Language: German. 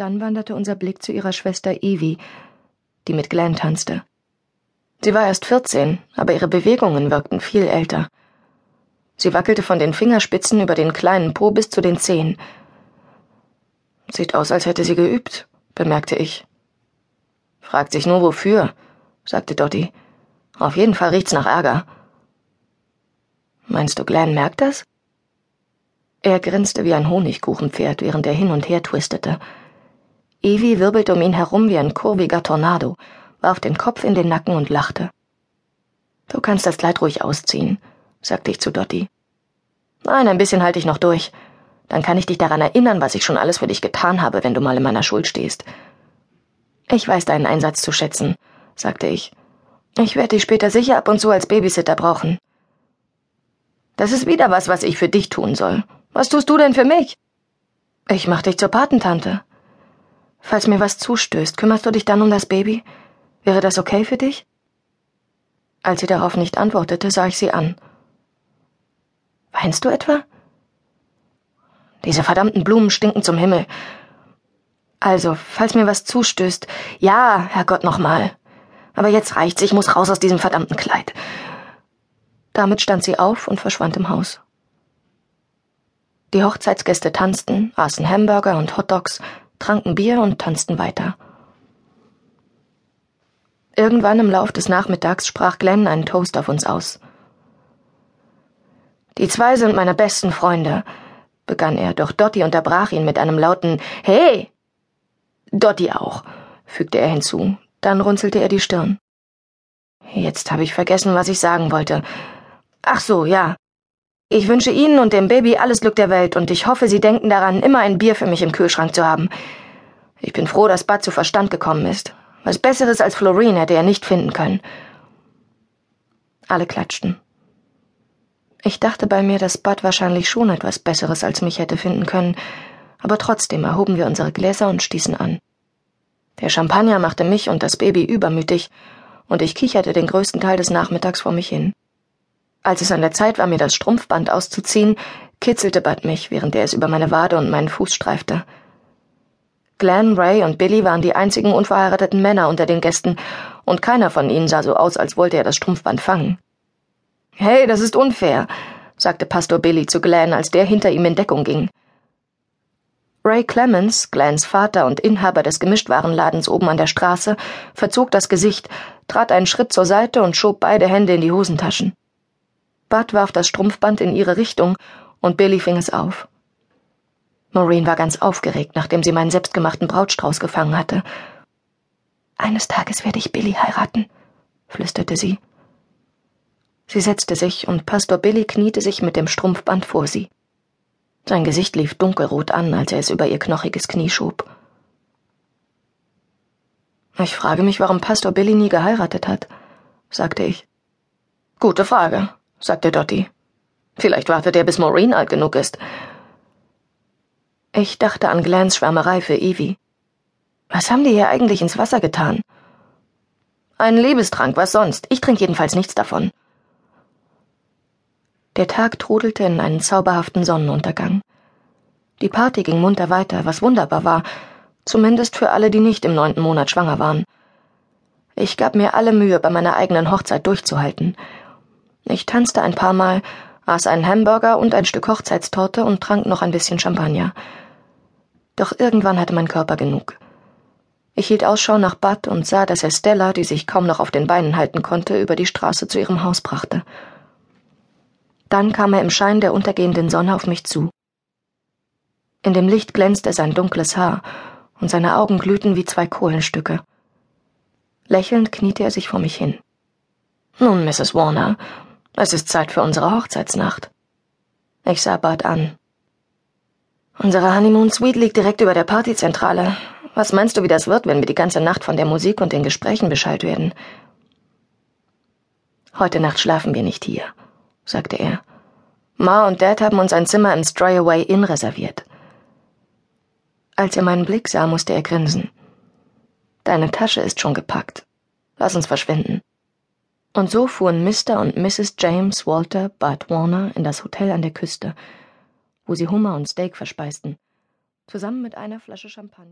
Dann wanderte unser Blick zu ihrer Schwester Evie, die mit Glenn tanzte. Sie war erst vierzehn, aber ihre Bewegungen wirkten viel älter. Sie wackelte von den Fingerspitzen über den kleinen Po bis zu den Zehen. Sieht aus, als hätte sie geübt, bemerkte ich. Fragt sich nur wofür, sagte Dottie. Auf jeden Fall riecht's nach Ärger. Meinst du, Glenn merkt das? Er grinste wie ein Honigkuchenpferd, während er hin und her twistete. Evie wirbelte um ihn herum wie ein kurviger Tornado, warf den Kopf in den Nacken und lachte. Du kannst das Kleid ruhig ausziehen, sagte ich zu Dottie. Nein, ein bisschen halte ich noch durch. Dann kann ich dich daran erinnern, was ich schon alles für dich getan habe, wenn du mal in meiner Schuld stehst. Ich weiß deinen Einsatz zu schätzen, sagte ich. Ich werde dich später sicher ab und zu als Babysitter brauchen. Das ist wieder was, was ich für dich tun soll. Was tust du denn für mich? Ich mach dich zur Patentante. Falls mir was zustößt, kümmerst du dich dann um das Baby? Wäre das okay für dich? Als sie darauf nicht antwortete, sah ich sie an. Weinst du etwa? Diese verdammten Blumen stinken zum Himmel. Also, falls mir was zustößt, ja, Herrgott nochmal. Aber jetzt reicht's, ich muss raus aus diesem verdammten Kleid. Damit stand sie auf und verschwand im Haus. Die Hochzeitsgäste tanzten, aßen Hamburger und Hotdogs, tranken Bier und tanzten weiter. Irgendwann im Lauf des Nachmittags sprach Glenn einen Toast auf uns aus. Die zwei sind meine besten Freunde, begann er, doch Dottie unterbrach ihn mit einem lauten Hey. Dottie auch, fügte er hinzu, dann runzelte er die Stirn. Jetzt habe ich vergessen, was ich sagen wollte. Ach so, ja. Ich wünsche Ihnen und dem Baby alles Glück der Welt und ich hoffe, Sie denken daran, immer ein Bier für mich im Kühlschrank zu haben. Ich bin froh, dass Bud zu Verstand gekommen ist. Was Besseres als Florine hätte er nicht finden können. Alle klatschten. Ich dachte bei mir, dass Bud wahrscheinlich schon etwas Besseres als mich hätte finden können, aber trotzdem erhoben wir unsere Gläser und stießen an. Der Champagner machte mich und das Baby übermütig, und ich kicherte den größten Teil des Nachmittags vor mich hin. Als es an der Zeit war, mir das Strumpfband auszuziehen, kitzelte Bud mich, während er es über meine Wade und meinen Fuß streifte. Glenn, Ray und Billy waren die einzigen unverheirateten Männer unter den Gästen, und keiner von ihnen sah so aus, als wollte er das Strumpfband fangen. Hey, das ist unfair, sagte Pastor Billy zu Glenn, als der hinter ihm in Deckung ging. Ray Clemens, Glens Vater und Inhaber des Gemischtwarenladens oben an der Straße, verzog das Gesicht, trat einen Schritt zur Seite und schob beide Hände in die Hosentaschen. Bud warf das Strumpfband in ihre Richtung und Billy fing es auf. Maureen war ganz aufgeregt, nachdem sie meinen selbstgemachten Brautstrauß gefangen hatte. Eines Tages werde ich Billy heiraten, flüsterte sie. Sie setzte sich und Pastor Billy kniete sich mit dem Strumpfband vor sie. Sein Gesicht lief dunkelrot an, als er es über ihr knochiges Knie schob. Ich frage mich, warum Pastor Billy nie geheiratet hat, sagte ich. Gute Frage, sagte Dottie. Vielleicht wartet er, bis Maureen alt genug ist. Ich dachte an Glans Schwärmerei für Evie. Was haben die hier eigentlich ins Wasser getan? Ein Liebestrank, was sonst? Ich trinke jedenfalls nichts davon. Der Tag trudelte in einen zauberhaften Sonnenuntergang. Die Party ging munter weiter, was wunderbar war, zumindest für alle, die nicht im neunten Monat schwanger waren. Ich gab mir alle Mühe, bei meiner eigenen Hochzeit durchzuhalten. Ich tanzte ein paar Mal, aß einen Hamburger und ein Stück Hochzeitstorte und trank noch ein bisschen Champagner. Doch irgendwann hatte mein Körper genug. Ich hielt Ausschau nach Bud und sah, dass er Stella, die sich kaum noch auf den Beinen halten konnte, über die Straße zu ihrem Haus brachte. Dann kam er im Schein der untergehenden Sonne auf mich zu. In dem Licht glänzte sein dunkles Haar, und seine Augen glühten wie zwei Kohlenstücke. Lächelnd kniete er sich vor mich hin. Nun, Mrs. Warner, es ist Zeit für unsere Hochzeitsnacht. Ich sah Bud an. Unsere Honeymoon Suite liegt direkt über der Partyzentrale. Was meinst du, wie das wird, wenn wir die ganze Nacht von der Musik und den Gesprächen Bescheid werden? Heute Nacht schlafen wir nicht hier, sagte er. Ma und Dad haben uns ein Zimmer im Stray Inn reserviert. Als er meinen Blick sah, musste er grinsen. Deine Tasche ist schon gepackt. Lass uns verschwinden. Und so fuhren Mr. und Mrs. James Walter Bud Warner in das Hotel an der Küste, wo sie Hummer und Steak verspeisten, zusammen mit einer Flasche Champagner.